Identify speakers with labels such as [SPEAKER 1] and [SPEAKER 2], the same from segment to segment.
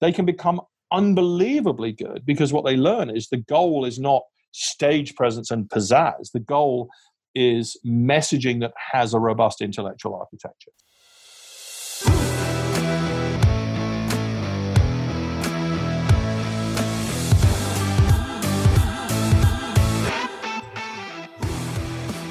[SPEAKER 1] they can become unbelievably good because what they learn is the goal is not stage presence and pizzazz. The goal is messaging that has a robust intellectual architecture.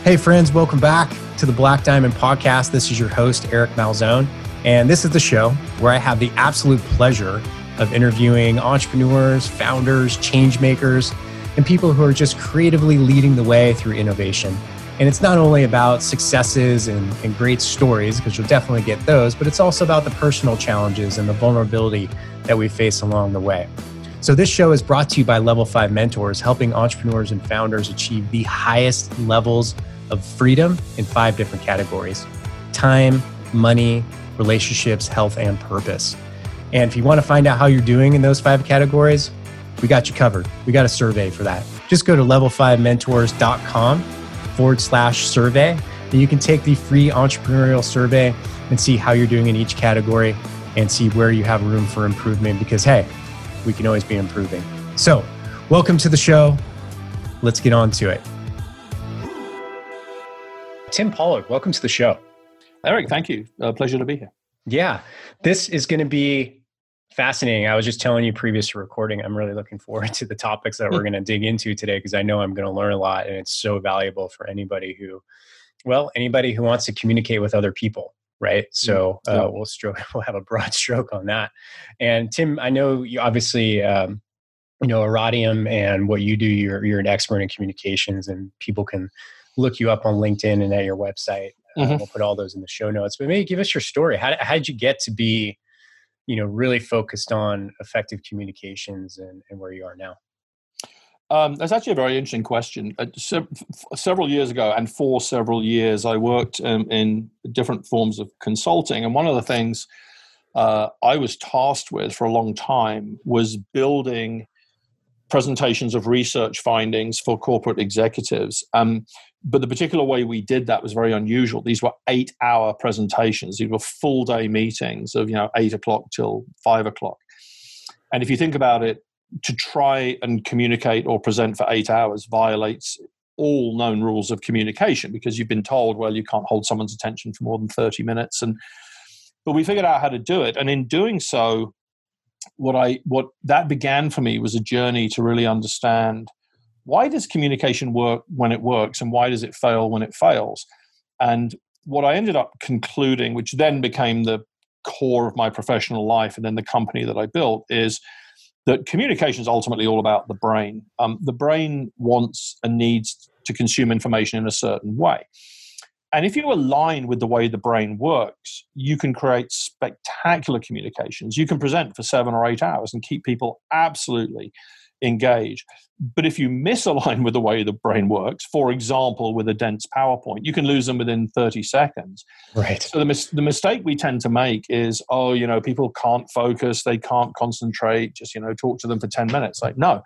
[SPEAKER 2] Hey, friends, welcome back to the Black Diamond Podcast. This is your host, Eric Malzone. And this is the show where I have the absolute pleasure of interviewing entrepreneurs, founders, change makers, and people who are just creatively leading the way through innovation. And it's not only about successes and, and great stories, because you'll definitely get those, but it's also about the personal challenges and the vulnerability that we face along the way. So, this show is brought to you by Level 5 Mentors, helping entrepreneurs and founders achieve the highest levels of freedom in five different categories time, money, relationships, health, and purpose. And if you want to find out how you're doing in those five categories, we got you covered. We got a survey for that. Just go to level5mentors.com forward slash survey, and you can take the free entrepreneurial survey and see how you're doing in each category and see where you have room for improvement because, hey, we can always be improving. So, welcome to the show. Let's get on to it. Tim Pollard, welcome to the show.
[SPEAKER 1] Eric, thank you. A pleasure to be here.
[SPEAKER 2] Yeah, this is going to be fascinating. I was just telling you previous to recording, I'm really looking forward to the topics that we're going to dig into today because I know I'm going to learn a lot and it's so valuable for anybody who, well, anybody who wants to communicate with other people. Right. Mm, so uh, we'll stroke, we'll have a broad stroke on that. And Tim, I know you obviously, um, you know, Oratium and what you do, you're, you're an expert in communications and people can look you up on LinkedIn and at your website. Uh, mm-hmm. we'll put all those in the show notes. But maybe give us your story. How, how did you get to be, you know, really focused on effective communications and, and where you are now?
[SPEAKER 1] Um, that's actually a very interesting question. Uh, se- f- several years ago, and for several years, I worked um, in different forms of consulting. And one of the things uh, I was tasked with for a long time was building presentations of research findings for corporate executives. Um, but the particular way we did that was very unusual. These were eight hour presentations, these were full day meetings of you know eight o'clock till five o'clock. And if you think about it, to try and communicate or present for eight hours violates all known rules of communication because you've been told, well, you can't hold someone's attention for more than 30 minutes. And but we figured out how to do it. And in doing so, what I what that began for me was a journey to really understand why does communication work when it works and why does it fail when it fails? And what i ended up concluding which then became the core of my professional life and then the company that i built is that communication is ultimately all about the brain. Um, the brain wants and needs to consume information in a certain way. And if you align with the way the brain works, you can create spectacular communications. You can present for seven or eight hours and keep people absolutely engaged. But if you misalign with the way the brain works, for example, with a dense PowerPoint, you can lose them within 30 seconds.
[SPEAKER 2] Right.
[SPEAKER 1] So the, mis- the mistake we tend to make is, oh, you know, people can't focus, they can't concentrate, just, you know, talk to them for 10 minutes. Like, no,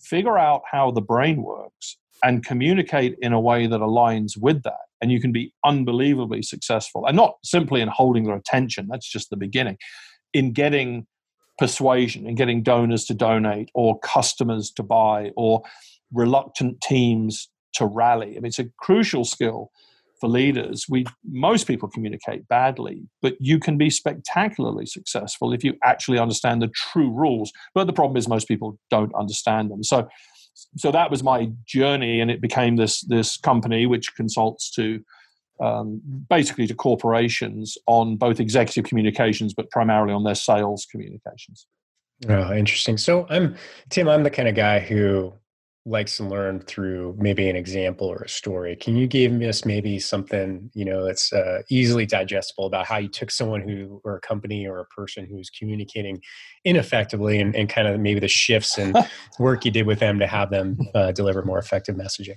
[SPEAKER 1] figure out how the brain works and communicate in a way that aligns with that and you can be unbelievably successful and not simply in holding their attention that's just the beginning in getting persuasion and getting donors to donate or customers to buy or reluctant teams to rally. I mean it's a crucial skill for leaders. We most people communicate badly but you can be spectacularly successful if you actually understand the true rules. But the problem is most people don't understand them. So so that was my journey, and it became this this company which consults to um, basically to corporations on both executive communications, but primarily on their sales communications.
[SPEAKER 2] Oh, interesting. So I'm Tim. I'm the kind of guy who likes to learn through maybe an example or a story. Can you give us maybe something you know that's uh, easily digestible about how you took someone who or a company or a person who's communicating ineffectively and, and kind of maybe the shifts and work you did with them to have them uh, deliver more effective messaging?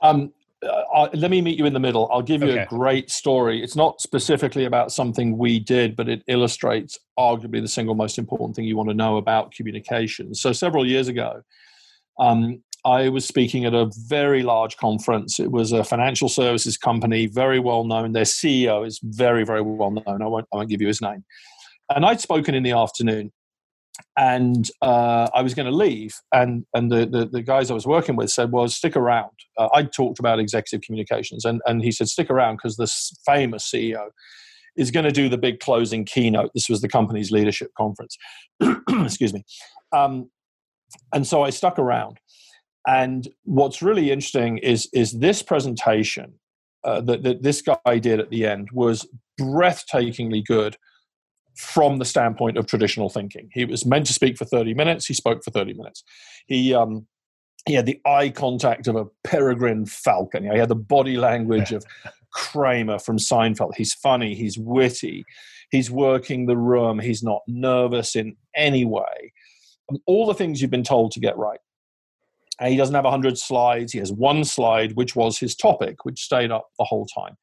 [SPEAKER 1] Um, uh, let me meet you in the middle. I'll give you okay. a great story. It's not specifically about something we did, but it illustrates arguably the single most important thing you want to know about communication. So, several years ago, um, I was speaking at a very large conference. It was a financial services company, very well known. Their CEO is very, very well known. I won't, I won't give you his name. And I'd spoken in the afternoon. And uh, I was going to leave, and and the, the, the guys I was working with said, "Well, stick around." Uh, I talked about executive communications, and and he said, "Stick around because this famous CEO is going to do the big closing keynote." This was the company's leadership conference. Excuse me, um, and so I stuck around. And what's really interesting is is this presentation uh, that, that this guy did at the end was breathtakingly good from the standpoint of traditional thinking. He was meant to speak for 30 minutes. He spoke for 30 minutes. He um, he had the eye contact of a peregrine falcon. he had the body language of Kramer from Seinfeld. He's funny. He's witty. He's working the room. He's not nervous in any way. All the things you've been told to get right. And he doesn't have 100 slides. He has one slide, which was his topic, which stayed up the whole time.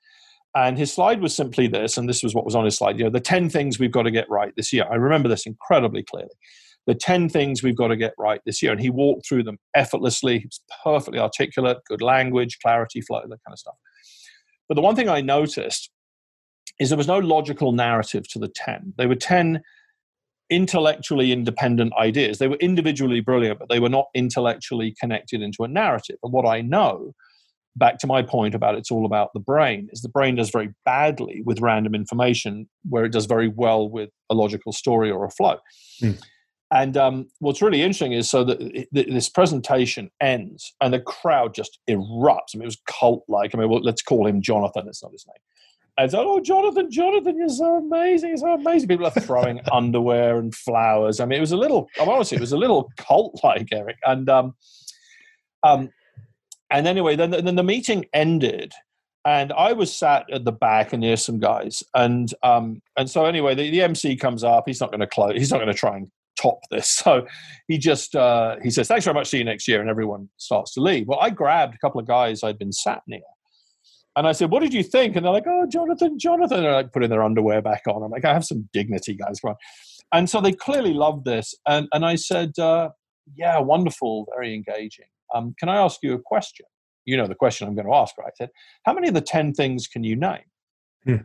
[SPEAKER 1] And his slide was simply this, and this was what was on his slide. You know, the 10 things we've got to get right this year. I remember this incredibly clearly. The 10 things we've got to get right this year. And he walked through them effortlessly. He was perfectly articulate, good language, clarity, flow, that kind of stuff. But the one thing I noticed is there was no logical narrative to the 10. They were 10 intellectually independent ideas. They were individually brilliant, but they were not intellectually connected into a narrative. And what I know back to my point about it's all about the brain is the brain does very badly with random information where it does very well with a logical story or a flow mm. and um, what's really interesting is so that it, this presentation ends and the crowd just erupts i mean it was cult like i mean well, let's call him jonathan it's not his name and so, oh, Jonathan, Jonathan, you're so amazing. You're so amazing. People are throwing underwear and flowers. I mean, it was a little, I'm honestly, it was a little cult like, Eric. And um, um, and anyway, then, then the meeting ended, and I was sat at the back and near some guys, and um, and so anyway, the, the MC comes up. He's not going to close. He's not going to try and top this. So he just uh, he says, "Thanks very much. See you next year," and everyone starts to leave. Well, I grabbed a couple of guys I'd been sat near. And I said, "What did you think?" And they're like, "Oh, Jonathan, Jonathan." And they're like putting their underwear back on. I'm like, "I have some dignity, guys." And so they clearly loved this. And and I said, uh, "Yeah, wonderful, very engaging." Um, can I ask you a question? You know the question I'm going to ask, right? I said, how many of the 10 things can you name? Hmm.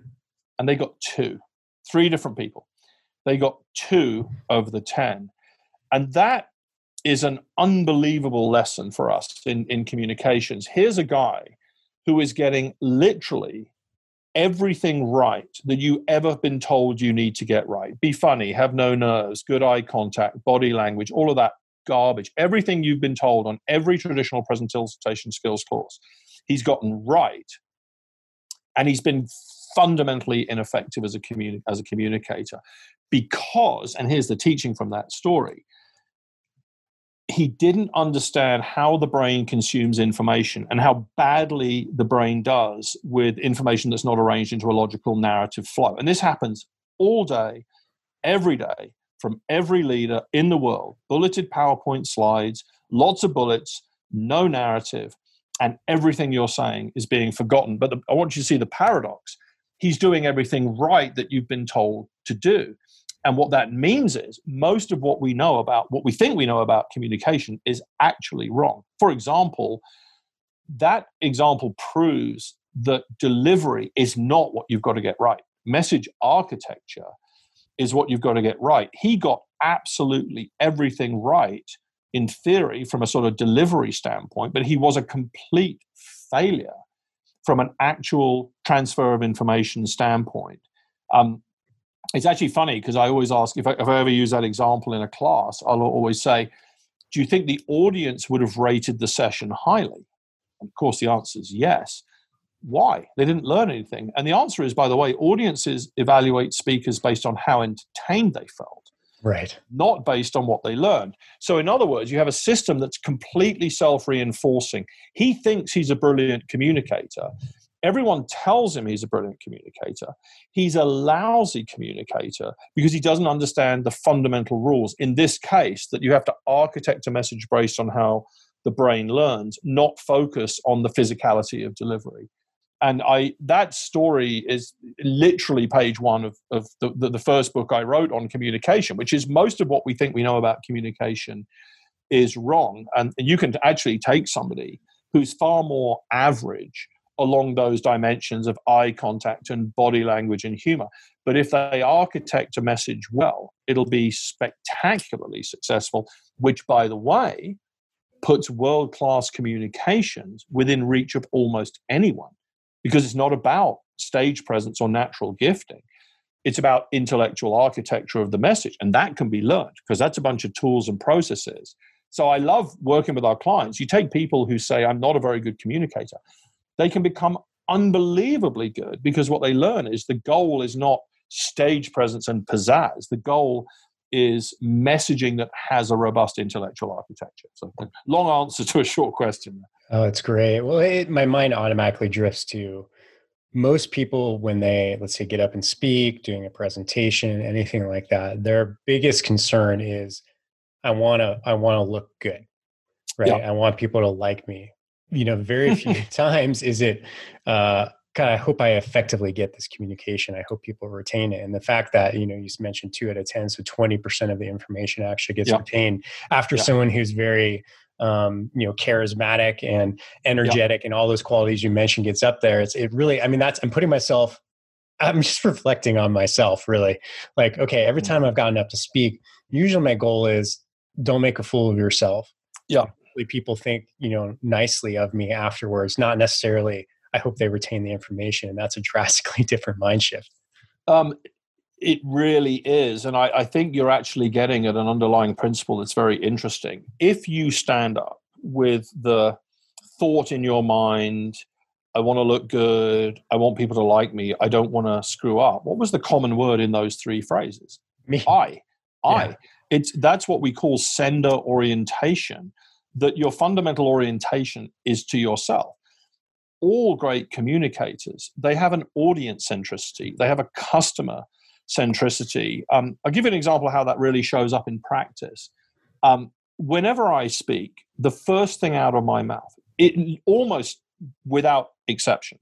[SPEAKER 1] And they got two, three different people. They got two of the 10. And that is an unbelievable lesson for us in, in communications. Here's a guy who is getting literally everything right that you ever been told you need to get right. Be funny, have no nerves, good eye contact, body language, all of that garbage. Everything you've been told on every traditional presentation skills course, he's gotten right. And he's been fundamentally ineffective as a, communi- as a communicator because, and here's the teaching from that story, he didn't understand how the brain consumes information and how badly the brain does with information that's not arranged into a logical narrative flow. And this happens all day, every day, from every leader in the world bulleted PowerPoint slides, lots of bullets, no narrative, and everything you're saying is being forgotten. But the, I want you to see the paradox. He's doing everything right that you've been told to do. And what that means is most of what we know about, what we think we know about communication is actually wrong. For example, that example proves that delivery is not what you've got to get right. Message architecture is what you've got to get right. He got absolutely everything right in theory from a sort of delivery standpoint, but he was a complete failure from an actual transfer of information standpoint. Um, it's actually funny because I always ask if I, if I ever use that example in a class, I'll always say, Do you think the audience would have rated the session highly? And of course, the answer is yes why? They didn't learn anything. And the answer is by the way audiences evaluate speakers based on how entertained they felt
[SPEAKER 2] right.
[SPEAKER 1] not based on what they learned. So in other words you have a system that's completely self-reinforcing. He thinks he's a brilliant communicator. Everyone tells him he's a brilliant communicator. He's a lousy communicator because he doesn't understand the fundamental rules. In this case that you have to architect a message based on how the brain learns not focus on the physicality of delivery and I that story is literally page one of, of the, the, the, first book I wrote on communication, which is most of what we think we know about communication is wrong. And you can actually take somebody who's far more average along those dimensions of eye contact and body language and humor. But if they architect a message well, it'll be spectacularly successful, which, by the way, puts world class communications within reach of almost anyone because it's not about stage presence or natural gifting. It's about intellectual architecture of the message, and that can be learned because that's a bunch of tools and processes. So I love working with our clients. You take people who say, I'm not a very good communicator, they can become unbelievably good because what they learn is the goal is not stage presence and pizzazz. The goal is messaging that has a robust intellectual architecture. So, long answer to a short question.
[SPEAKER 2] Oh, it's great. Well, it, my mind automatically drifts to most people when they let's say get up and speak doing a presentation anything like that their biggest concern is i want to i want to look good right yeah. i want people to like me you know very few times is it uh god i hope i effectively get this communication i hope people retain it and the fact that you know you mentioned two out of ten so 20% of the information actually gets yeah. retained after yeah. someone who's very um, you know, charismatic and energetic and all those qualities you mentioned gets up there. It's it really, I mean, that's I'm putting myself, I'm just reflecting on myself really. Like, okay, every mm. time I've gotten up to speak, usually my goal is don't make a fool of yourself.
[SPEAKER 1] Yeah.
[SPEAKER 2] People think, you know, nicely of me afterwards, not necessarily I hope they retain the information. And that's a drastically different mind shift.
[SPEAKER 1] Um, it really is. And I, I, think you're actually getting at an underlying principle that's very interesting. If you stand up with the thought in your mind, I want to look good, I want people to like me, I don't want to screw up. What was the common word in those three phrases?
[SPEAKER 2] Me.
[SPEAKER 1] I. I. Yeah. It's that's what we call sender orientation, that your fundamental orientation is to yourself all great communicators they have an audience centricity they have a customer centricity. Um, I'll give you an example of how that really shows up in practice. Um, whenever I speak, the first thing out of my mouth, it almost without exception,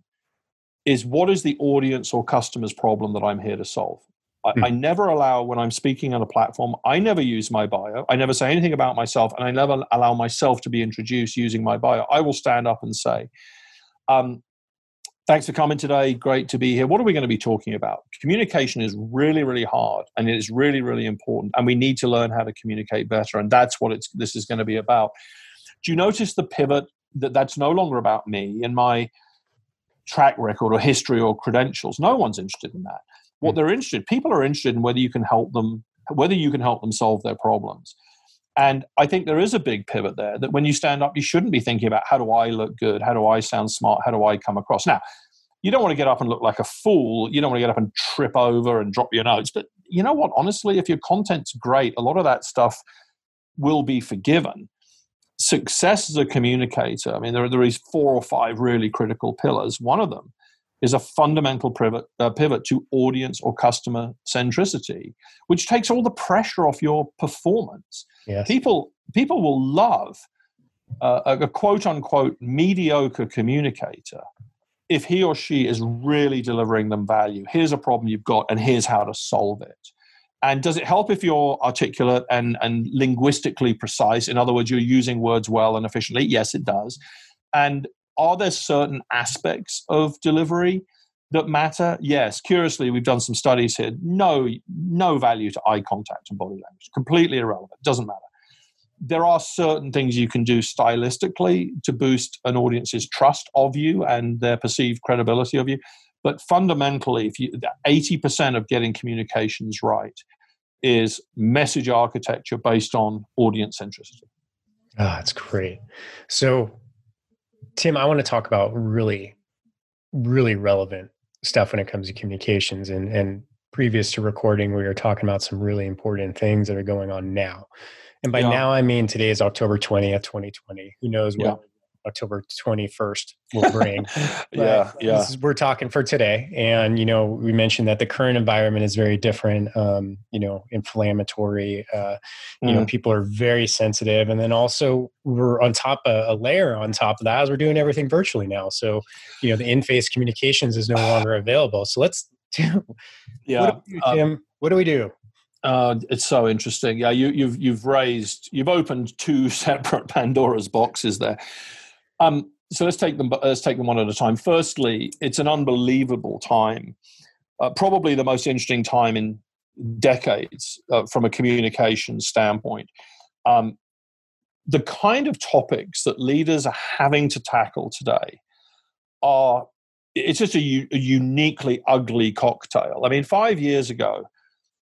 [SPEAKER 1] is what is the audience or customer's problem that I'm here to solve. I, mm. I, never allow, when I'm speaking on a platform, I never use my bio. I never say anything about myself, and I never allow myself to be introduced using my bio. I will stand up and say, um, Thanks for coming today. Great to be here. What are we going to be talking about? Communication is really, really hard and it is really, really important. And we need to learn how to communicate better. And that's what it's, this is going to be about. Do you notice the pivot that that's no longer about me and my track record or history or credentials? No one's interested in that. What hmm. they're interested, people are interested in whether you can help them, whether you can help them solve their problems. And I think there is a big pivot there that when you stand up, you shouldn't be thinking about how do I look good? How do I sound smart? How do I come across? Now, you don't want to get up and look like a fool. You don't want to get up and trip over and drop your notes. But you know what? Honestly, if your content's great, a lot of that stuff will be forgiven. Success as a communicator, I mean, there are, there is four or five really critical pillars. One of them is a fundamental pivot, uh, pivot to audience or customer centricity, which takes all the pressure off your performance.
[SPEAKER 2] Yes.
[SPEAKER 1] People people will love uh, a, a quote unquote mediocre communicator if he or she is really delivering them value. Here's a problem you've got, and here's how to solve it. And does it help if you're articulate and, and linguistically precise? In other words, you're using words well and efficiently? Yes, it does. And are there certain aspects of delivery that matter? Yes. Curiously, we've done some studies here. No, no value to eye contact and body language. Completely irrelevant. Doesn't matter. There are certain things you can do stylistically to boost an audience's trust of you and their perceived credibility of you. But fundamentally, if you 80% of getting communications right is message architecture based on audience centricity.
[SPEAKER 2] Ah, that's great. So Tim, I want to talk about really, really relevant stuff when it comes to communications. And, and previous to recording, we were talking about some really important things that are going on now. And by yeah. now, I mean today is October 20th, 2020. Who knows what yeah. October 21st will bring.
[SPEAKER 1] yeah, yeah. Is,
[SPEAKER 2] we're talking for today. And, you know, we mentioned that the current environment is very different, um, you know, inflammatory. Uh, you mm. know, people are very sensitive. And then also we're on top of a layer on top of that as we're doing everything virtually now. So, you know, the in-face communications is no longer available. So let's do,
[SPEAKER 1] yeah.
[SPEAKER 2] What do we do, um, Tim? Um, what do we do?
[SPEAKER 1] Uh, it's so interesting. Yeah, you, you've you've raised, you've opened two separate Pandora's boxes there. Um, so let's take them. Let's take them one at a time. Firstly, it's an unbelievable time, uh, probably the most interesting time in decades uh, from a communication standpoint. Um, the kind of topics that leaders are having to tackle today are it's just a, a, uniquely ugly cocktail. I mean, five years ago,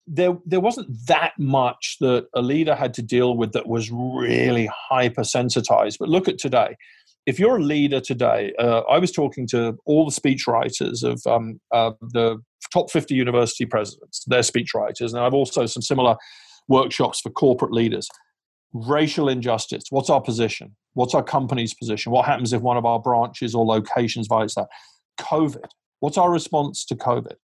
[SPEAKER 1] there there wasn't that much that a leader had to deal with that was really hypersensitized. But look at today. If you're a leader today, uh, I was talking to all the speechwriters of um, uh, the top 50 university presidents, their speechwriters, and I've also some similar workshops for corporate leaders racial injustice. What's our position? What's our company's position? What happens if one of our branches or locations violates that? COVID. What's our response to COVID?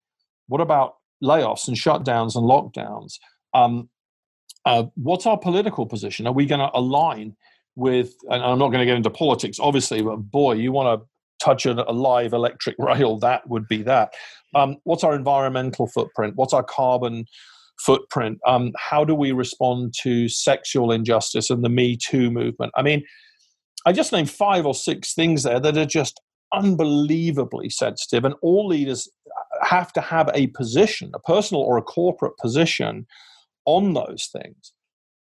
[SPEAKER 1] What about layoffs and shutdowns and lockdowns? Um, uh, what's our political position? Are we going to align with, and I'm not going to get into politics, obviously, but boy, you want to touch a, live electric rail, that would be that. Um, what's our environmental footprint? What's our carbon footprint. Um, how do we respond to sexual injustice and the Me Too movement? I mean, I just named five or six things there that are just unbelievably sensitive, and all leaders have to have a position, a personal or a corporate position on those things.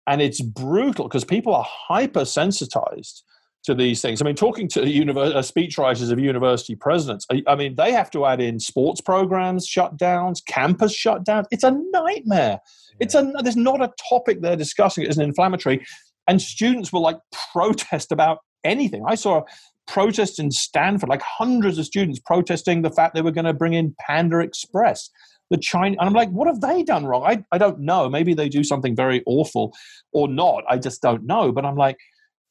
[SPEAKER 1] And it's brutal because people are hypersensitized to these things. I mean, talking to univer- uh, speechwriters of university presidents, I, I, mean, they have to add in sports programs shutdowns, campus shutdowns. It's a nightmare. Yeah. It's a there's not a topic they're discussing as an inflammatory, and students will like protest about anything. I saw a protests in Stanford, like hundreds of students protesting the fact they were going to bring in Panda Express. The China, and I'm like, what have they done wrong? I, I don't know. Maybe they do something very awful or not. I just don't know. But I'm like,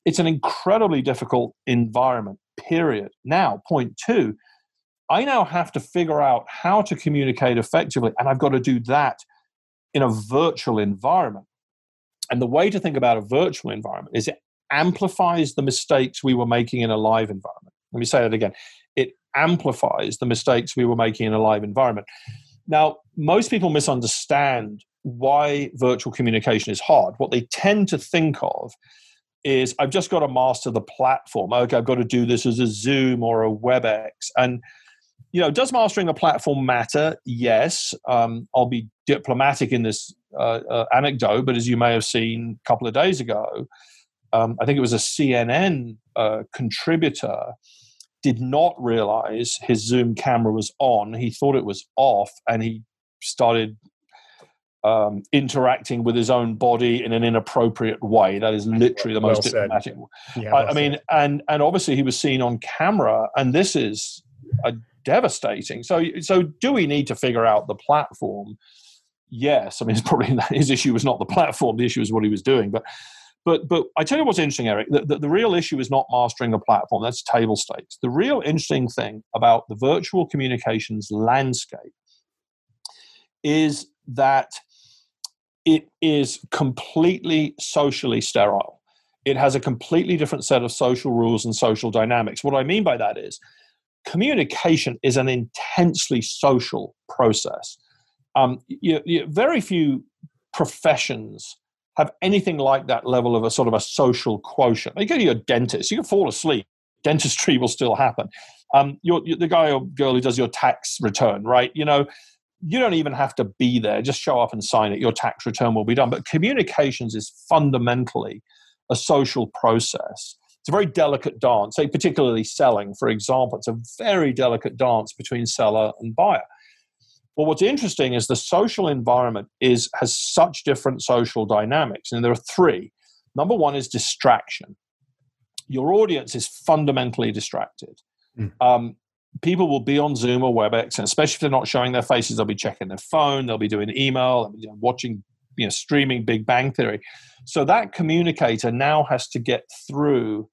[SPEAKER 1] it's an incredibly difficult environment, period. Now, point two, I now have to figure out how to communicate effectively, and I've got to do that in a virtual environment. And the way to think about a virtual environment is it amplifies the mistakes we were making in a live environment. Let me say that again. It amplifies the mistakes we were making in a live environment. Now, most people misunderstand why virtual communication is hard. What they tend to think of is I've just got to master the platform. Okay, I've got to do this as a Zoom or a WebEx. And, you know, does mastering a platform matter? Yes. Um, I'll be diplomatic in this uh, uh, anecdote, but as you may have seen a couple of days ago, um, I think it was a CNN uh, contributor did not realize his Zoom camera was on. He thought it was off and he started um, interacting with his own body in an inappropriate way. That is literally the most well diplomatic. Yeah, I, I mean, and and obviously he was seen on camera, and this is a devastating. So, so do we need to figure out the platform? Yes, I mean, it's probably his issue was not the platform; the issue was what he was doing. But, but, but I tell you what's interesting, Eric. The, the, the real issue is not mastering a platform. That's table stakes. The real interesting thing about the virtual communications landscape is that it is completely socially sterile. It has a completely different set of social rules and social dynamics. What I mean by that is communication is an intensely social process. Um, you, you, very few professions have anything like that level of a sort of a social quotient. You go to your dentist, you can fall asleep, dentistry will still happen. Um, you're, you're the guy or girl who does your tax return, right? You know, you don't even have to be there. Just show up and sign it. Your tax return will be done. But communications is fundamentally a social process. It's a very delicate dance, particularly selling, for example. It's a very delicate dance between seller and buyer. Well, what's interesting is the social environment is has such different social dynamics, and there are three. Number one is distraction. Your audience is fundamentally distracted. Mm. Um, people will be on Zoom or WebEx, and especially if they're not showing their faces, they'll be checking their phone, they'll be doing email, be watching, you know, streaming Big Bang Theory. So that communicator now has to get through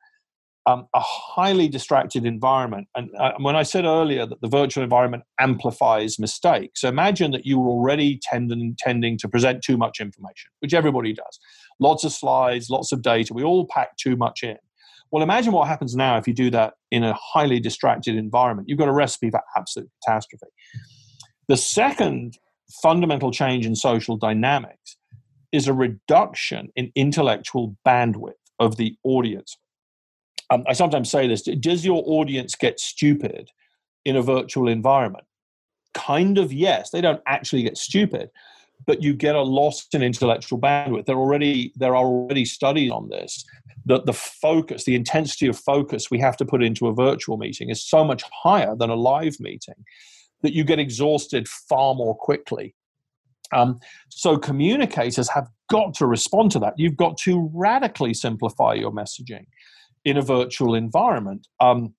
[SPEAKER 1] um, a highly distracted environment. And uh, when I said earlier that the virtual environment amplifies mistakes, so imagine that you were already tending, tending to present too much information, which everybody does. Lots of slides, lots of data. We all pack too much in. Well, imagine what happens now if you do that in a highly distracted environment. You've got a recipe for absolute catastrophe. The second fundamental change in social dynamics is a reduction in intellectual bandwidth of the audience. Um, I sometimes say this Does your audience get stupid in a virtual environment? Kind of yes. They don't actually get stupid, but you get a loss in intellectual bandwidth. There already there are already studies on this that the focus, the intensity of focus we have to put into a virtual meeting is so much higher than a live meeting that you get exhausted far more quickly. Um, so communicators have got to respond to that. You've got to radically simplify your messaging in a virtual environment. Um,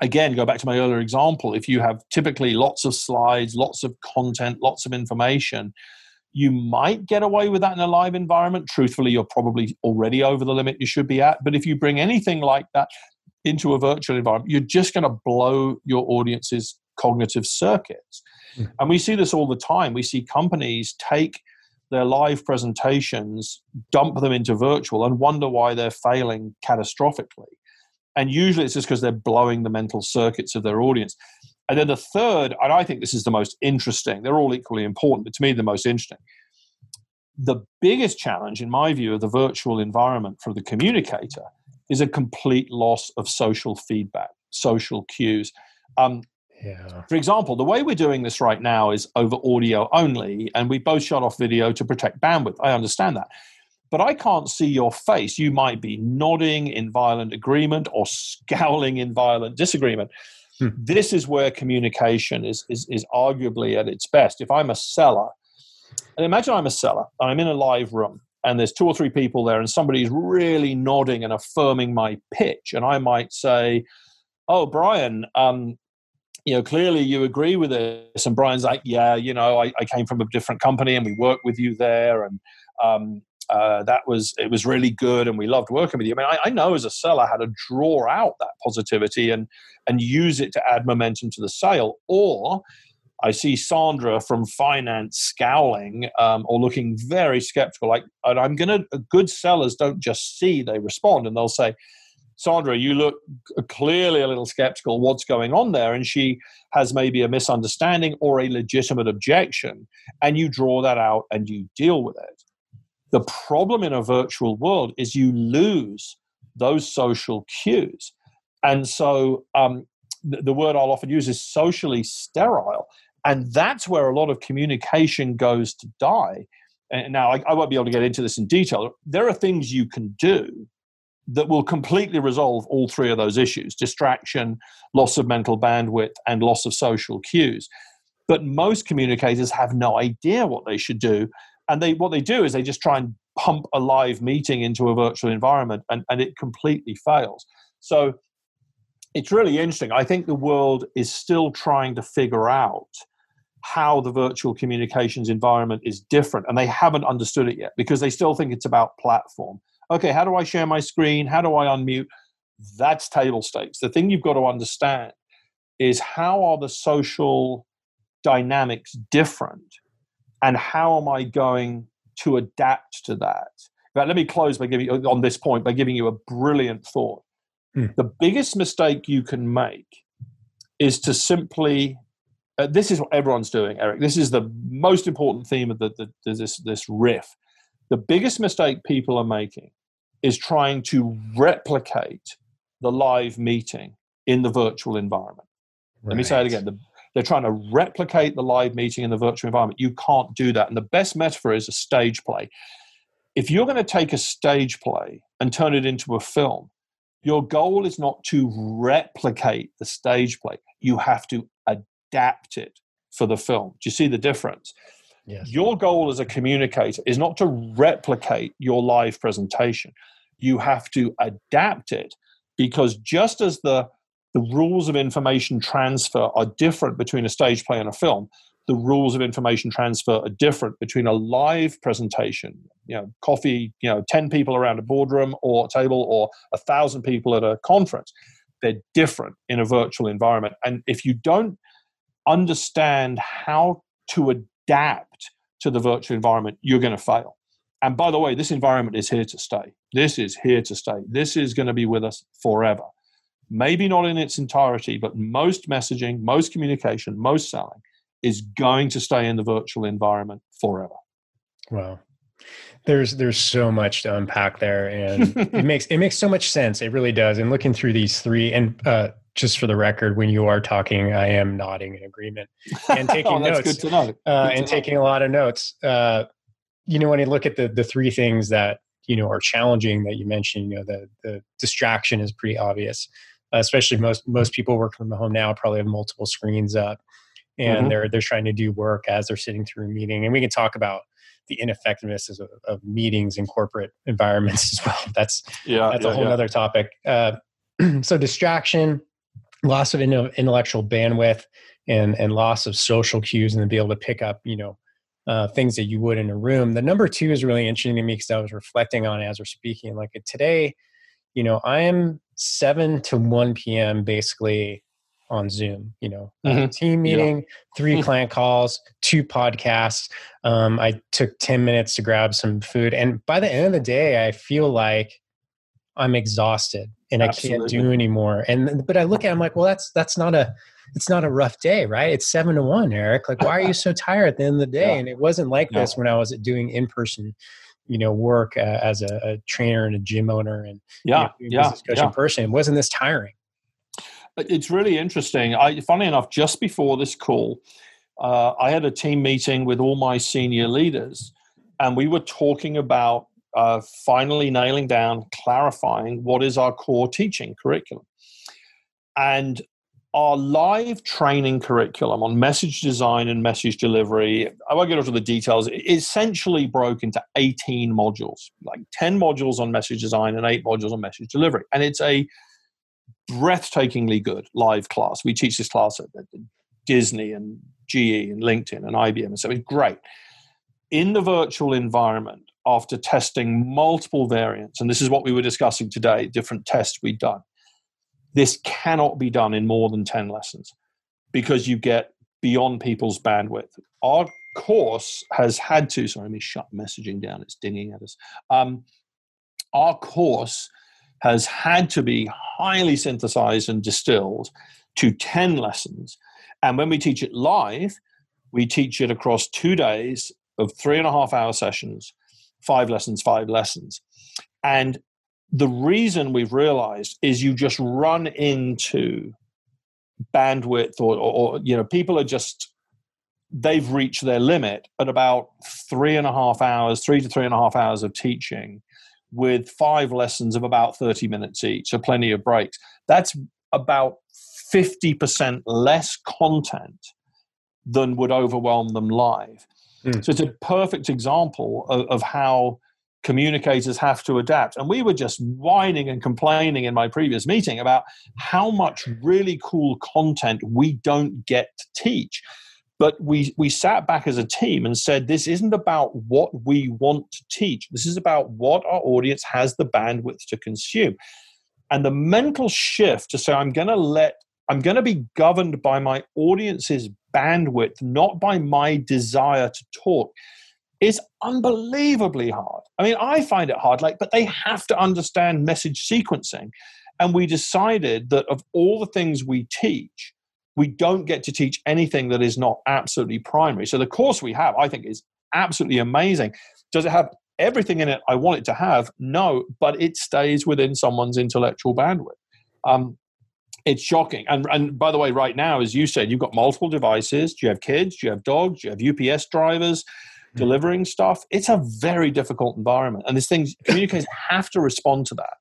[SPEAKER 1] again, go back to my earlier example. If you have typically lots of slides, lots of content, lots of information, you might get away with that in a live environment. Truthfully, you're probably already over the limit you should be at. But if you bring anything like that into a virtual environment, you're just going to blow your audience's cognitive circuits. Mm. And we see this all the time. We see companies take their live presentations, dump them into virtual, and wonder why they're failing catastrophically. And usually it's just because they're blowing the mental circuits of their audience. And then the third, and I think this is the most interesting, they're all equally important, but to me, the most interesting. The biggest challenge, in my view, of the virtual environment for the communicator is a complete loss of social feedback, social cues. Um, yeah. For example, the way we're doing this right now is over audio only, and we both shut off video to protect bandwidth. I understand that. But I can't see your face. You might be nodding in violent agreement or scowling in violent disagreement. Hmm. This is where communication is, is, is arguably at its best. If I'm a seller, and imagine I'm a seller, I'm in a live room, and there's two or three people there, and somebody's really nodding and affirming my pitch, and I might say, "Oh, Brian, um, you know, clearly you agree with this." And Brian's like, "Yeah, you know, I, I came from a different company, and we worked with you there, and um, uh, that was it was really good and we loved working with you. I mean, I, I, know as a seller how to draw out that positivity and and use it to add momentum to the sale. Or I see Sandra from finance scowling um, or looking very skeptical. Like, I'm to. Good sellers don't just see; they respond, and they'll say. Sandra, you look clearly a little skeptical. What's going on there? And she has maybe a misunderstanding or a legitimate objection, and you draw that out and you deal with it. The problem in a virtual world is you lose those social cues. And so um, the, the word I'll often use is socially sterile. And that's where a lot of communication goes to die. And now, I, I won't be able to get into this in detail. There are things you can do that will completely resolve all three of those issues distraction, loss of mental bandwidth, and loss of social cues. But most communicators have no idea what they should do and they what they do is they just try and pump a live meeting into a virtual environment and, and it completely fails. So it's really interesting. I think the world is still trying to figure out how the virtual communications environment is different and they haven't understood it yet because they still think it's about platform okay how do i share my screen how do i unmute that's table stakes the thing you've got to understand is how are the social dynamics different and how am I going to adapt to that? But let me close by giving on this point by giving you a brilliant thought. Mm. The biggest mistake you can make is to simply. Uh, this is what everyone's doing, Eric. This is the most important theme of the, the, the, this this riff. The biggest mistake people are making is trying to replicate the live meeting in the virtual environment. Right. Let me say it again. The, they're trying to replicate the live meeting in the virtual environment. You can't do that. And the best metaphor is a stage play. If you're going to take a stage play and turn it into a film, your goal is not to replicate the stage play. You have to adapt it for the film. Do you see the difference? Yes. Your goal as a communicator is not to replicate your live presentation. You have to adapt it because just as the the rules of information transfer are different between a stage play and a film the rules of information transfer are different between a live presentation you know coffee you know 10 people around a boardroom or table or a thousand people at a conference they're different in a virtual environment and if you don't understand how to adapt to the virtual environment you're going to fail and by the way this environment is here to stay this is here to stay this is going to be with us forever maybe not in its entirety, but most messaging, most communication, most selling is going to stay in the virtual environment forever.
[SPEAKER 2] Wow. There's there's so much to unpack there and it makes it makes so much sense. It really does. And looking through these three and uh, just for the record when you are talking i am nodding in agreement and taking oh, notes
[SPEAKER 1] good to know.
[SPEAKER 2] Uh, and taking a lot of notes. Uh, you know when you look at the the three things that you know are challenging that you mentioned you know the the distraction is pretty obvious uh, especially most most people working from home now probably have multiple screens up and mm-hmm. they're they're trying to do work as they're sitting through a meeting. And we can talk about the ineffectiveness of, of meetings in corporate environments as well. That's yeah that's yeah, a whole yeah. other topic. Uh, so distraction loss of intellectual bandwidth and and loss of social cues and to be able to pick up you know uh, things that you would in a room. The number two is really interesting to me because i was reflecting on it as we're speaking. Like today you know i am 7 to 1 p.m basically on Zoom. You know, mm-hmm. team meeting, yeah. 3 mm-hmm. client calls, two podcasts. Um, I took ten minutes to grab some food, and by the end of the day, I feel like I'm exhausted and Absolutely. I can't do anymore. And but I look at, it, I'm like, well, that's that's not a it's not a rough day, right? It's seven to one, Eric. Like, why are you so tired at the end of the day? Yeah. And it wasn't like yeah. this when I was doing in person you know work uh, as a, a, trainer and a gym owner and
[SPEAKER 1] yeah
[SPEAKER 2] you know,
[SPEAKER 1] yeah, yeah.
[SPEAKER 2] person wasn't this tiring
[SPEAKER 1] it's really interesting. I, funny enough, just before this call, uh, I had a team meeting with all my senior leaders, and we were talking about uh, finally nailing down, clarifying what is our core teaching curriculum. And our live training curriculum on message design and message delivery, I won't get into the details, essentially broke into 18 modules, like 10 modules on message design and eight modules on message delivery. And it's a breathtakingly good live class. We teach this class at, Disney and GE and LinkedIn and IBM, and so it's great. In the virtual environment, after testing multiple variants, and this is what we were discussing today, different tests we've done, this cannot be done in more than 10 lessons because you get beyond people's bandwidth. Our course has had to, sorry, let me shut messaging down, it's dinging at us. Um, our course has had to be highly synthesized and distilled to 10 lessons. And when we teach it live, we teach it across two days of three and a half hour sessions, five lessons, five lessons. And the reason we've realized is you just run into bandwidth or, or, you know people are just they've reached their limit at about three and a half hours three to three and a half hours of teaching with five lessons of about 30 minutes each, so plenty of breaks. That's about 50% less content than would overwhelm them live. Mm. So it's a perfect example of, of, how communicators have to adapt. And we were just whining and complaining in my previous meeting about how much really cool content we don't get to teach. But we, we sat back as a team and said, this isn't about what we want to teach. This is about what our audience has the bandwidth to consume. And the mental shift to say, I'm going to let, I'm going to be governed by my audience's bandwidth, not by my desire to talk, is unbelievably hard. I mean, I find it hard, like, but they have to understand message sequencing. And we decided that of all the things we teach, we don't get to teach anything that is not absolutely primary. So the course we have, I think, is absolutely amazing. Does it have everything in it I want it to have? No, but it stays within someone's intellectual bandwidth. Um, it's shocking. And, and by the way, right now, as you said, you've got multiple devices. Do you have kids? Do you have dogs? Do you have UPS drivers mm-hmm. delivering stuff? It's a very difficult environment. And these things, communicators have to respond to that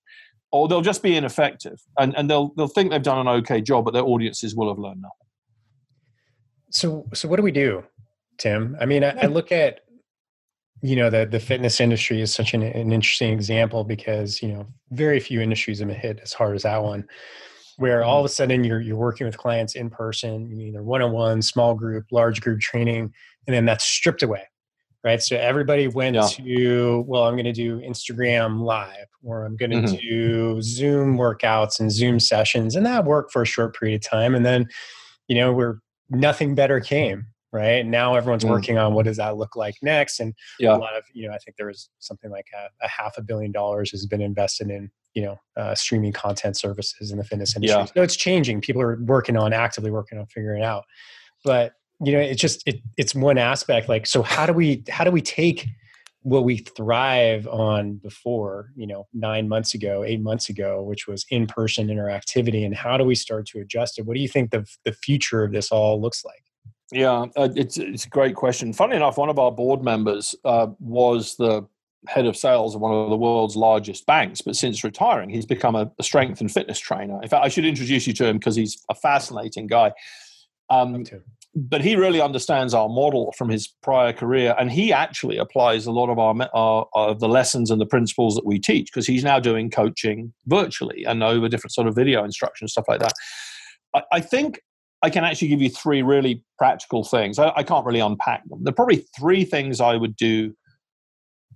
[SPEAKER 1] or they'll just be ineffective and, and they'll they'll think they've done an okay job, but their audiences will have learned nothing.
[SPEAKER 2] So so what do we do, Tim? I mean, I, I look at you know the the fitness industry is such an, an interesting example because you know very few industries have been hit as hard as that one where all of a sudden you're you're working with clients in person, either one on one, small group, large group training, and then that's stripped away right? So everybody went yeah. to, well, I'm going to do Instagram live or I'm going to mm-hmm. do Zoom workouts and Zoom sessions. And that worked for a short period of time. And then, you know, we're nothing better came, right? Now everyone's mm. working on what does that look like next. And yeah. a lot of, you know, I think there was something like a, a half a billion dollars has been invested in, you know, uh, streaming content services in the fitness industry. Yeah. So it's changing. People are working on, actively working on figuring it out. But you know it's just it, it's one aspect like so how do we how do we take what we thrive on before, you know, nine months ago, eight months ago, which was in person interactivity, and how do we start to adjust it? What do you think the the future of this all looks like?
[SPEAKER 1] Yeah, uh, it's it's a great question. Funny enough, one of our board members uh, was the head of sales of one of the world's largest banks, but since retiring, he's become a, a strength and fitness trainer. In fact, I should introduce you to him because he's a fascinating guy. Um, but he really understands our model from his prior career, and he actually applies a lot of our, our of the lessons and the principles that we teach because he's now doing coaching virtually and over different sort of video instruction stuff like that. I, I think I can actually give you three really practical things. I, I can't really unpack them. There are probably three things I would do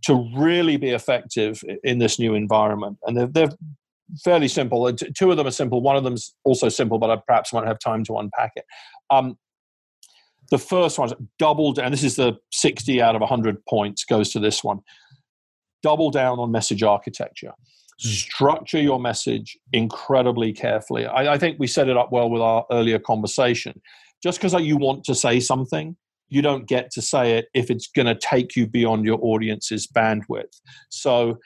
[SPEAKER 1] to really be effective in this new environment. And they're, they're fairly simple. Two of them are simple. One of them's also simple, but I perhaps won't have time to unpack it. Um, the first one is double down. This is the 60 out of 100 points goes to this one. Double down on message architecture. Hmm. Structure your message incredibly carefully. I, I think we set it up well with our earlier conversation. Just because you want to say something you don't get to say it if it's going to take you beyond your audience's bandwidth. So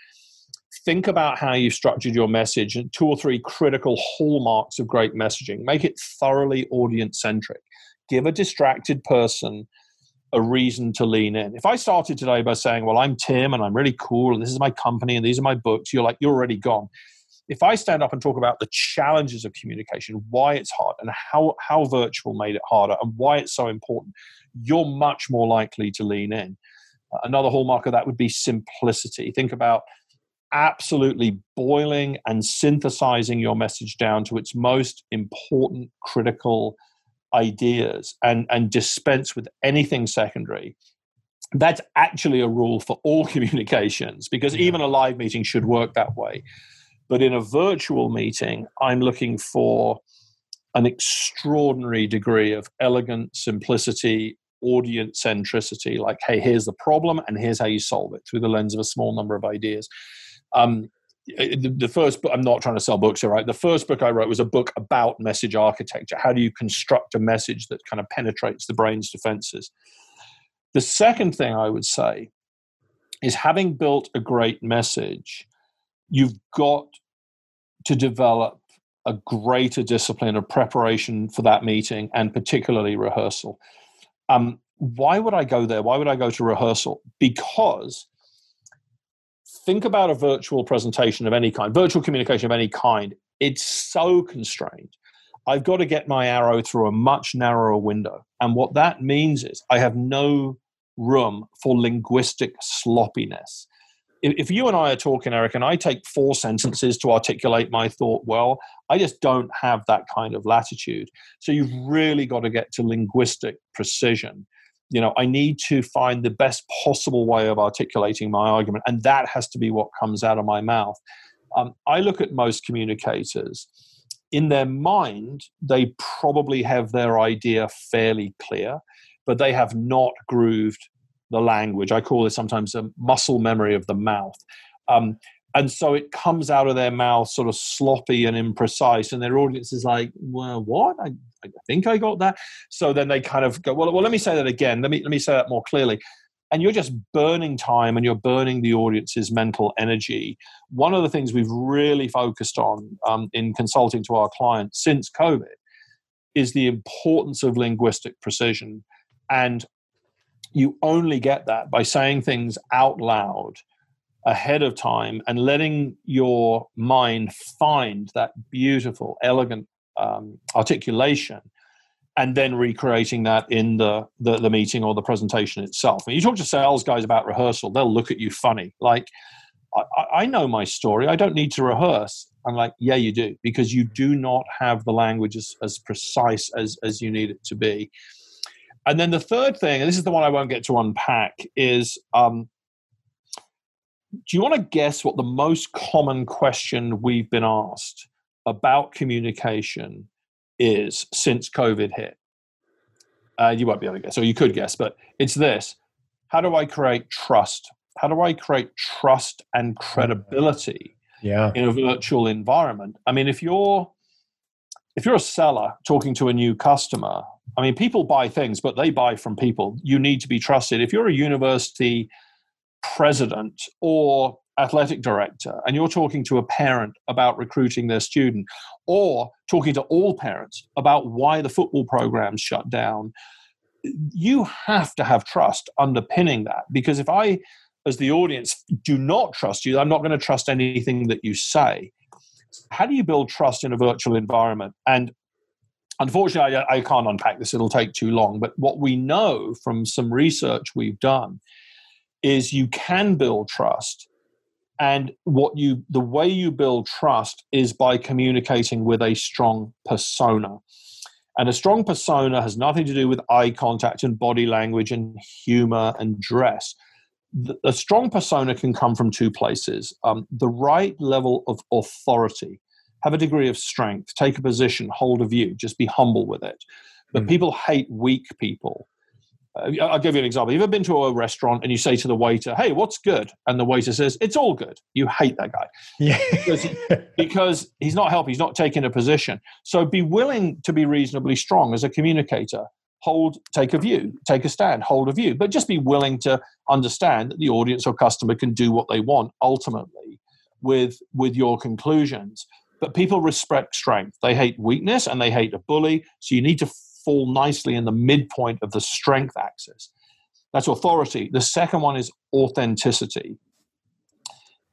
[SPEAKER 1] think about how you've structured your message and two or three critical hallmarks of great messaging. Make it thoroughly audience centric. Give a distracted person a reason to lean in. If I started today by saying, Well, I'm Tim and I'm really cool and this is my company and these are my books, you're like, You're already gone if I stand up and talk about the challenges of communication, why it's hard, and how, how virtual made it harder, and why it's so important, you're much more likely to lean in. Another hallmark of that would be simplicity. Think about absolutely boiling and synthesizing your message down to its most important, critical ideas and, and dispense with anything secondary. That's actually a rule for all communications because even a live meeting should work that way. But in a virtual meeting, I'm looking for an extraordinary degree of elegance, simplicity, audience centricity. Like, hey, here's the problem, and here's how you solve it through the lens of a small number of ideas. Um, the, first book, I'm not trying to sell books here, right? The first book I wrote was a book about message architecture. How do you construct a message that kind of penetrates the brain's defenses? The second thing I would say is having built a great message, you've got to develop a greater discipline of preparation for that meeting and particularly rehearsal. Um, why would I go there? Why would I go to rehearsal? Because think about a virtual presentation of any kind, virtual communication of any kind. It's so constrained. I've got to get my arrow through a much narrower window. And what that means is I have no room for linguistic sloppiness if you and I are talking, Eric, and I take four sentences to articulate my thought well, I just don't have that kind of latitude. So you've really got to get to linguistic precision. You know, I need to find the best possible way of articulating my argument, and that has to be what comes out of my mouth. Um, I look at most communicators. In their mind, they probably have their idea fairly clear, but they have not grooved the language. I call it sometimes a muscle memory of the mouth. Um, and so it comes out of their mouth sort of sloppy and imprecise, and their audience is like, "Well, what? I, I think I got that." So then they kind of go, "Well, well, let me say that again. Let me let me say that more clearly." And you're just burning time, and you're burning the audience's mental energy. One of the things we've really focused on um, in consulting to our clients since COVID is the importance of linguistic precision and you only get that by saying things out loud ahead of time and letting your mind find that beautiful, elegant um, articulation and then recreating that in the, the, the meeting or the presentation itself. And you talk to sales guys about rehearsal, they'll look at you funny. Like, I, I know my story. I don't need to rehearse. I'm like, yeah, you do, because you do not have the language as, as precise as, as you need it to be. And then the third thing, and this is the one I won't get to unpack, is um, do you want to guess what the most common question we've been asked about communication is since COVID hit? Uh, you won't be able to guess, or you could guess, but it's this How do I create trust? How do I create trust and credibility
[SPEAKER 2] yeah.
[SPEAKER 1] in a virtual environment? I mean, if you're if you're a seller talking to a new customer I mean, people buy things, but they buy from people. You need to be trusted. If you're a university president or athletic director and you're talking to a parent about recruiting their student or talking to all parents about why the football program's shut down you have to have trust underpinning that. Because if i as the audience do not trust you i'm not going to trust anything that you say. How do you build trust in a virtual environment? And unfortunately I, I can't unpack this it'll take too long but what we know from some research we've done is you can build trust. And what you the way you build trust is by communicating with a strong persona. And a strong persona has nothing to do with eye contact and body language and humor and dress. A strong persona can come from two places. Um, the right level of authority. Have a degree of strength. Take a position. Hold a view. Just be humble with it. But mm. people hate weak people Uh, I'll give you an example. You've ever been to a restaurant and you say to the waiter, "Hey, what's good?" and the waiter says, "It's all good." You hate that guy,
[SPEAKER 2] yeah,
[SPEAKER 1] because, because he's not helping. He's not taking a position. So be willing to be reasonably strong as a communicator. Hold, take a view, take a stand, hold a view, but just be willing to understand that the audience or customer can do what they want ultimately with with your conclusions. But people respect strength. They hate weakness and they hate a bully. So you need to fall nicely in the midpoint of the strength axis. That's authority. The second one is authenticity.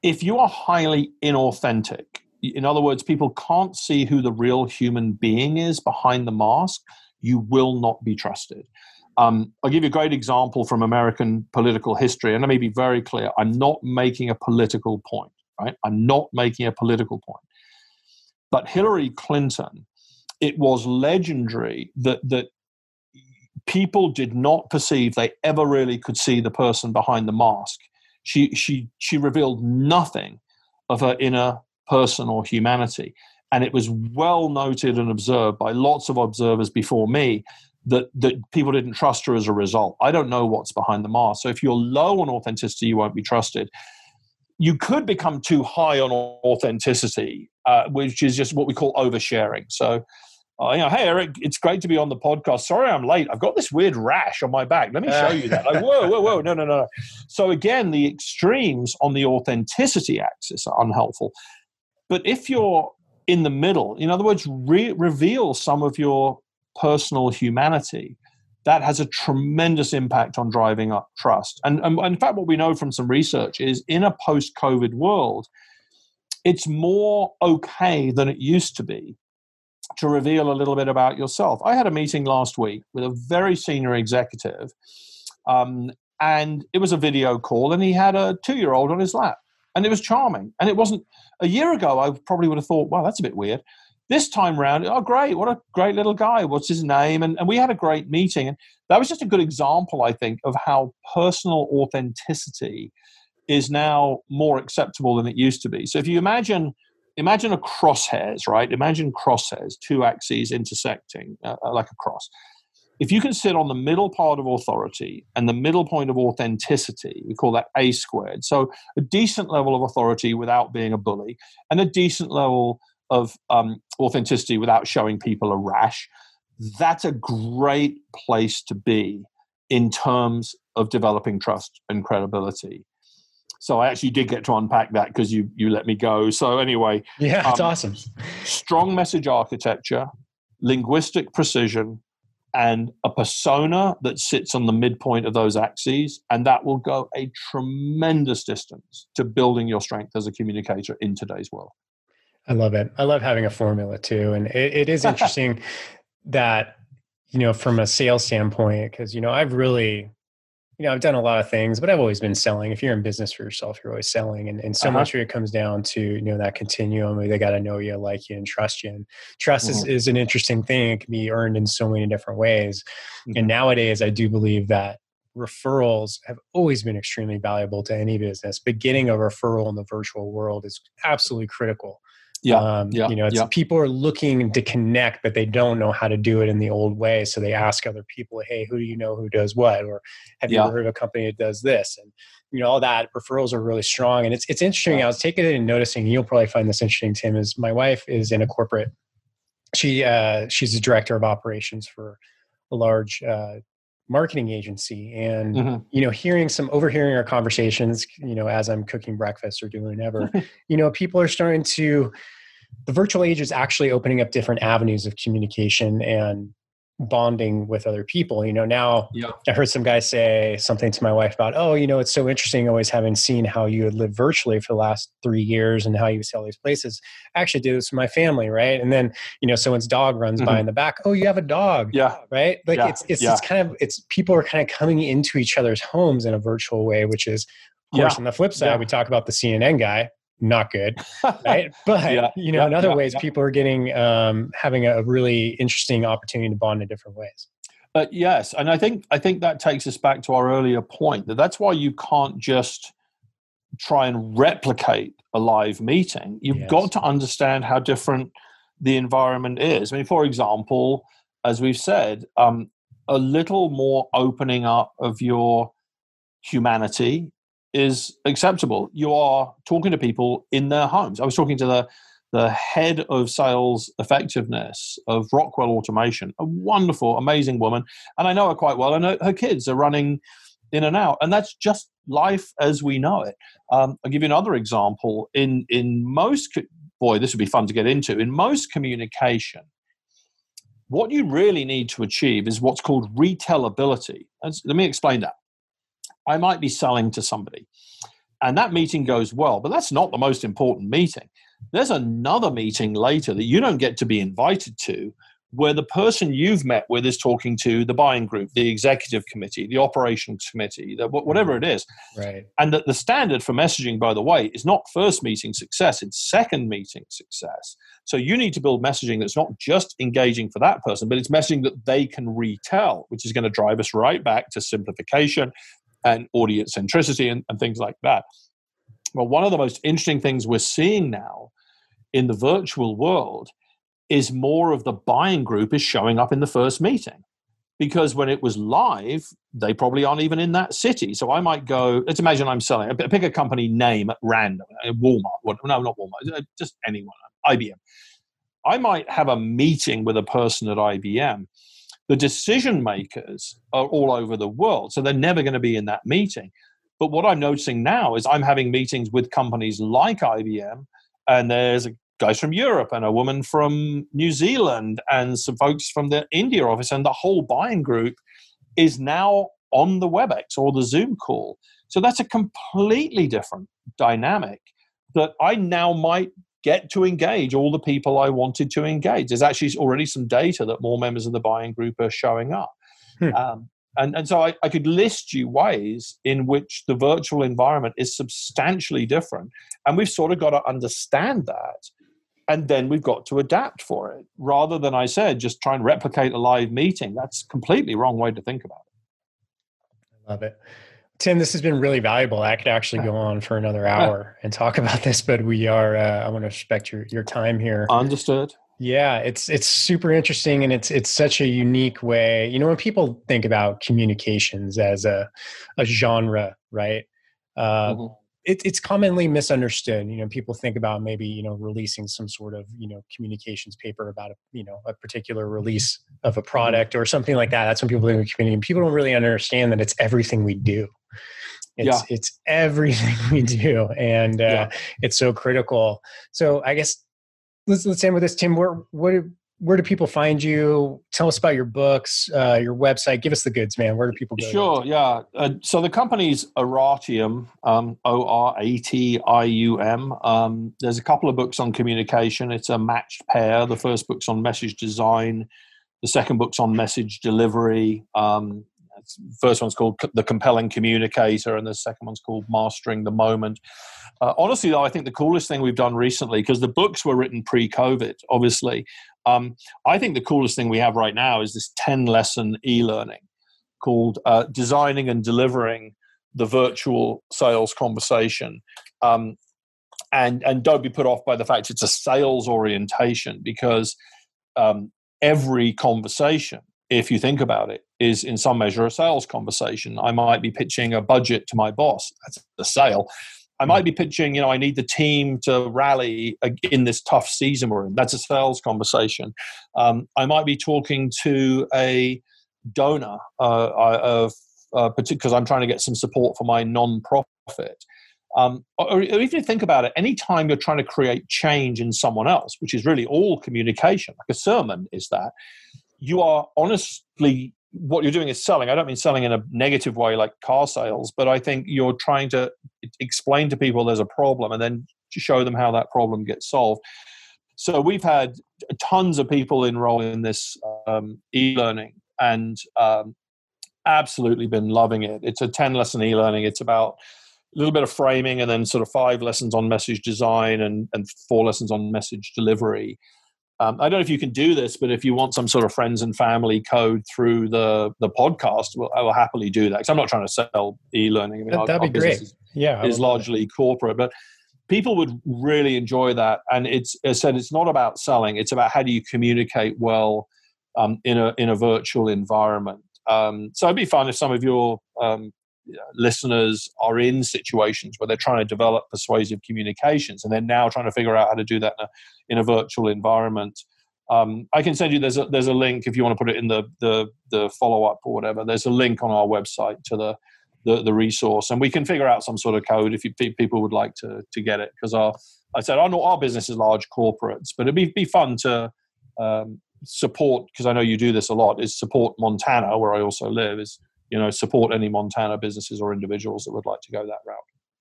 [SPEAKER 1] If you are highly inauthentic, in other words, people can't see who the real human being is behind the mask, you will not be trusted. Um, I'll give you a great example from American political history, and let me be very clear I'm not making a political point, right? I'm not making a political point. But Hillary Clinton it was legendary that that people did not perceive they ever really could see the person behind the mask. She she she revealed nothing of her inner person or humanity. And it was well noted and observed by lots of observers before me that, that people didn't trust her as a result. I don't know what's behind the mask. So if you're low on authenticity, you won't be trusted. You could become too high on authenticity, uh, which is just what we call oversharing. So Oh, you know, hey Eric, it's great to be on the podcast. Sorry, I'm late. I've got this weird rash on my back. Let me show you that. Like, whoa, whoa, whoa, no, no, no. So again, the extremes on the authenticity axis are unhelpful. But if you're in the middle, in other words, re- reveal some of your personal humanity, that has a tremendous impact on driving up trust. And, and in fact, what we know from some research is in a post-COVID world, it's more okay than it used to be to reveal a little bit about yourself. I had a meeting last week with a very senior executive, um, and it was a video call, and he had a two year old on his lap, and it was charming. And it wasn't a year ago, I probably would have thought, wow, that's a bit weird. This time round, oh, great, what a great little guy. What's his name? And, and we had a great meeting. And that was just a good example, I think, of how personal authenticity is now more acceptable than it used to be. So if you imagine, imagine a crosshairs, right? Imagine crosshairs, two axes intersecting uh, uh, like a cross. If you can sit on the middle part of authority and the middle point of authenticity, we call that A squared. So a decent level of authority without being a bully, and a decent level of um, authenticity without showing people a rash. That's a great place to be in terms of developing trust and credibility. So I actually did get to unpack that because you you let me go. So anyway,
[SPEAKER 2] yeah, that's um, awesome.
[SPEAKER 1] Strong message architecture, linguistic precision, and a persona that sits on the midpoint of those axes, and that will go a tremendous distance to building your strength as a communicator in today's world.
[SPEAKER 2] I love it. I love having a formula too, and it, it is interesting that you know from a sales standpoint because you know I've really you know, I've done a lot of things, but I've always been selling. If you're in business for yourself, you're always selling. And, and so uh-huh. much of it comes down to, you know, that continuum. They got to know you, like you, and trust you. And trust mm-hmm. is, is an interesting thing. It can be earned in so many different ways. Mm-hmm. And nowadays, I do believe that referrals have always been extremely valuable to any business, but getting a referral in the virtual world is absolutely critical.
[SPEAKER 1] Yeah, um,
[SPEAKER 2] yeah, you know, yeah. people are looking to connect, but they don't know how to do it in the old way. So they ask other people, "Hey, who do you know who does what?" Or "Have you ever heard of a company that does this?" And you know, all that referrals are really strong. And it's it's interesting. I was taking it and noticing. You'll probably find this interesting, Tim. Is my wife is in a corporate. She uh, she's a director of operations for a large uh, marketing agency and mm-hmm. you know hearing some overhearing our conversations you know as i'm cooking breakfast or doing whatever you know people are starting to the virtual age is actually opening up different avenues of communication and bonding with other people. You know, now yeah. I heard some guy say something to my wife about, oh, you know, it's so interesting always having seen how you had lived virtually for the last three years and how you see all these places. I actually do this with my family, right? And then, you know, someone's dog runs mm-hmm. by in the back. Oh, you have a dog.
[SPEAKER 1] Yeah.
[SPEAKER 2] Right. Like
[SPEAKER 1] yeah.
[SPEAKER 2] it's it's
[SPEAKER 1] yeah.
[SPEAKER 2] it's kind of it's people are kind of coming into each other's homes in a virtual way, which is of course on the flip side, we talk about the CNN guy not good right? But yeah, you know yeah, in other yeah, ways people are getting um, having a really interesting opportunity to bond in different ways.
[SPEAKER 1] Uh, yes and i think i think that takes us back to our earlier point that that's why you can't just try and replicate a live meeting. You've yes. got to understand how different the environment is. I mean for example as we've said um, a little more opening up of your humanity is acceptable. You are talking to people in their homes. I was talking to the the head of sales effectiveness of Rockwell Automation, a wonderful, amazing woman, and I know her quite well. And her, kids are running in and out, and that's just life as we know it. Um, I'll give you another example. In in most, boy, this would be fun to get into. In most communication, what you really need to achieve is what's called retellability. Let me explain that. I might be selling to somebody. And that meeting goes well, but that's not the most important meeting. There's another meeting later that you don't get to be invited to where the person you've met with is talking to the buying group, the executive committee, the operations committee, the, whatever it is.
[SPEAKER 2] Right.
[SPEAKER 1] And that the standard for messaging, by the way, is not first meeting success, it's second meeting success. So you need to build messaging that's not just engaging for that person, but it's messaging that they can retell, which is going to drive us right back to simplification, and audience centricity and, and things like that. Well, one of the most interesting things we're seeing now in the virtual world is more of the buying group is showing up in the first meeting. Because when it was live they probably aren't even in that city. So i might go let's imagine i'm selling pick a company name at random uh, walmart no not walmart uh, just anyone ibm i might have a meeting with a person at ibm the decision makers are all over the world, so they're never going to be in that meeting. But what I'm noticing now is I'm having meetings with companies like IBM, and there's guys from Europe and a woman from New Zealand and some folks from the India office, and the whole buying group is now on the WebEx or the Zoom call. So that's a completely different dynamic that I now might get to engage all the people I wanted to engage. There's actually already some data that more members of the buying group are showing up. Hmm. Um, and, and so I, I, could list you ways in which the virtual environment is substantially different. And we've sort of got to understand that. And then we've got to adapt for it rather than I said, just try and replicate a live meeting. That's completely wrong way to think about it.
[SPEAKER 2] I love it. Tim, this has been really valuable. I could actually go on for another hour and talk about this, but we are. Uh, I want to respect your your time here.
[SPEAKER 1] Understood.
[SPEAKER 2] Yeah, it's it's super interesting, and it's it's such a unique way. You know, when people think about communications as a a genre, right? Uh, mm-hmm it, it's commonly misunderstood. You know, people think about maybe you know releasing some sort of you know communications paper about a you know a particular release of a product or something like that. That's when people think of community. People don't really understand that it's everything we do. It's yeah. it's everything we do, and uh, yeah. it's so critical. So I guess let's let's end with this, Tim. Where what where do people find you? Tell us about your books, uh, your website. Give us the goods, man. Where do people go?
[SPEAKER 1] Sure, yeah. Uh, so the company's Oratium, um, O R A T I U M. Um, there's a couple of books on communication. It's a matched pair. The first book's on message design. The second book's on message delivery. Um, first one's called The Compelling Communicator, and the second one's called Mastering the Moment. Uh, honestly, though, I think the coolest thing we've done recently, because the books were written pre COVID, obviously, um, I think the coolest thing we have right now is this 10 lesson e learning called uh, Designing and Delivering the Virtual Sales Conversation. Um, and, and don't be put off by the fact it's a sales orientation because um, every conversation, if you think about it, is in some measure a sales conversation. I might be pitching a budget to my boss, that's a sale. I might be pitching, you know, I need the team to rally in this tough season we're in. That's a sales conversation. Um, I might be talking to a donor uh, of uh, because I'm trying to get some support for my non-profit. Um, or, or if you think about it, anytime you're trying to create change in someone else, which is really all communication, like a sermon is that, you are honestly what you're doing is selling. I don't mean selling in a negative way like car sales, but I think you're trying to explain to people there's a problem and then to show them how that problem gets solved. So we've had tons of people enroll in this um, e-learning and um, absolutely been loving it. It's a 10 lesson e-learning. It's about a little bit of framing and then sort of five lessons on message design and, and four lessons on message delivery. Um, I don't know if you can do this, but if you want some sort of friends and family code through the the podcast, well, I will happily do that because I'm not trying to sell e-learning. I
[SPEAKER 2] mean, That'd our, be great. Is,
[SPEAKER 1] yeah, is largely that. corporate, but people would really enjoy that. And it's as I said, it's not about selling; it's about how do you communicate well um, in a in a virtual environment. Um, so it'd be fun if some of your um, listeners are in situations where they're trying to develop persuasive communications and they're now trying to figure out how to do that in a, in a virtual environment. Um, I can send you there's a there's a link if you want to put it in the the, the follow up or whatever. There's a link on our website to the, the the, resource, and we can figure out some sort of code if you, people would like to to get it. Because our I said our our business is large corporates, but it'd be be fun to um, support because I know you do this a lot. Is support Montana where I also live is you know support any Montana businesses or individuals that would like to go that route.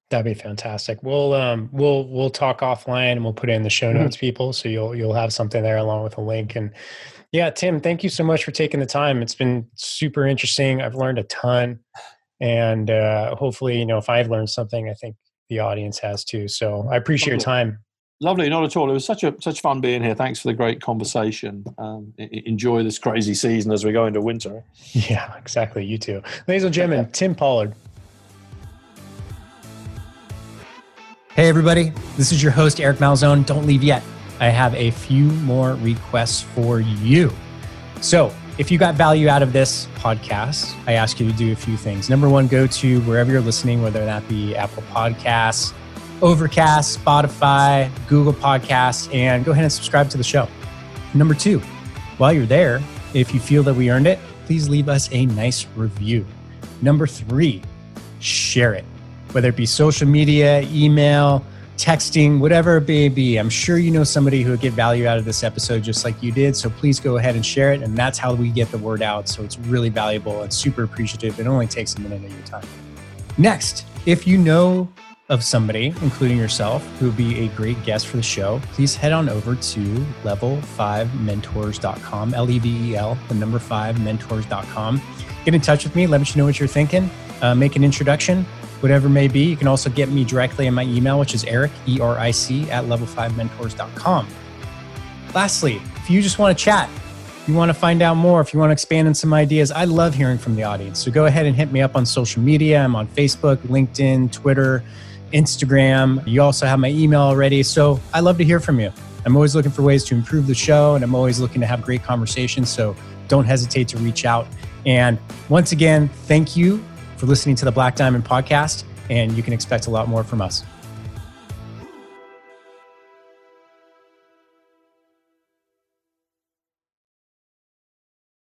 [SPEAKER 2] That'd be fantastic. We'll um we'll we'll talk offline and we'll put it in the show mm-hmm. notes, mm-hmm. people. So you'll you'll have something there along with a link. And yeah, Tim, thank you so much for taking the time. It's been super interesting. I've learned a ton, and uh, hopefully, you know, if I've learned something, I think the audience has too. So I appreciate your time.
[SPEAKER 1] Lovely, not at all. It was such a such fun being here. Thanks for the great conversation. Um, enjoy this crazy season as we go into winter.
[SPEAKER 2] Yeah, exactly. You too, ladies and gentlemen. Tim Pollard. Hey everybody, this is your host Eric Malzone. Don't leave yet. I have a few more requests for you. So, if you got value out of this podcast, I ask you to do a few things. Number one, go to wherever you're listening, whether that be Apple Podcasts Overcast, Spotify, Google Podcasts, and go ahead and subscribe to the show. Number two, while you're there, if you feel that we earned it, please leave us a nice review. Number three, share it, whether it be social media, email, texting, whatever it may be. I'm sure you know somebody who would get value out of this episode just like you did. So please go ahead and share it. And that's how we get the word out. So it's really valuable and super appreciative. It only takes a minute of your time. Next, if you know of somebody, including yourself, who would be a great guest for the show, please head on over to level5mentors.com, L E V E L, the number five mentors.com. Get in touch with me, let me know what you're thinking, uh, make an introduction, whatever may be. You can also get me directly in my email, which is Eric, E R I C, at level5mentors.com. Lastly, if you just want to chat, you want to find out more, if you want to expand on some ideas, I love hearing from the audience. So go ahead and hit me up on social media. I'm on Facebook, LinkedIn, Twitter. Instagram. You also have my email already. So I love to hear from you. I'm always looking for ways to improve the show and I'm always looking to have great conversations. So don't hesitate to reach out. And once again, thank you for listening to the Black Diamond podcast. And you can expect a lot more from us.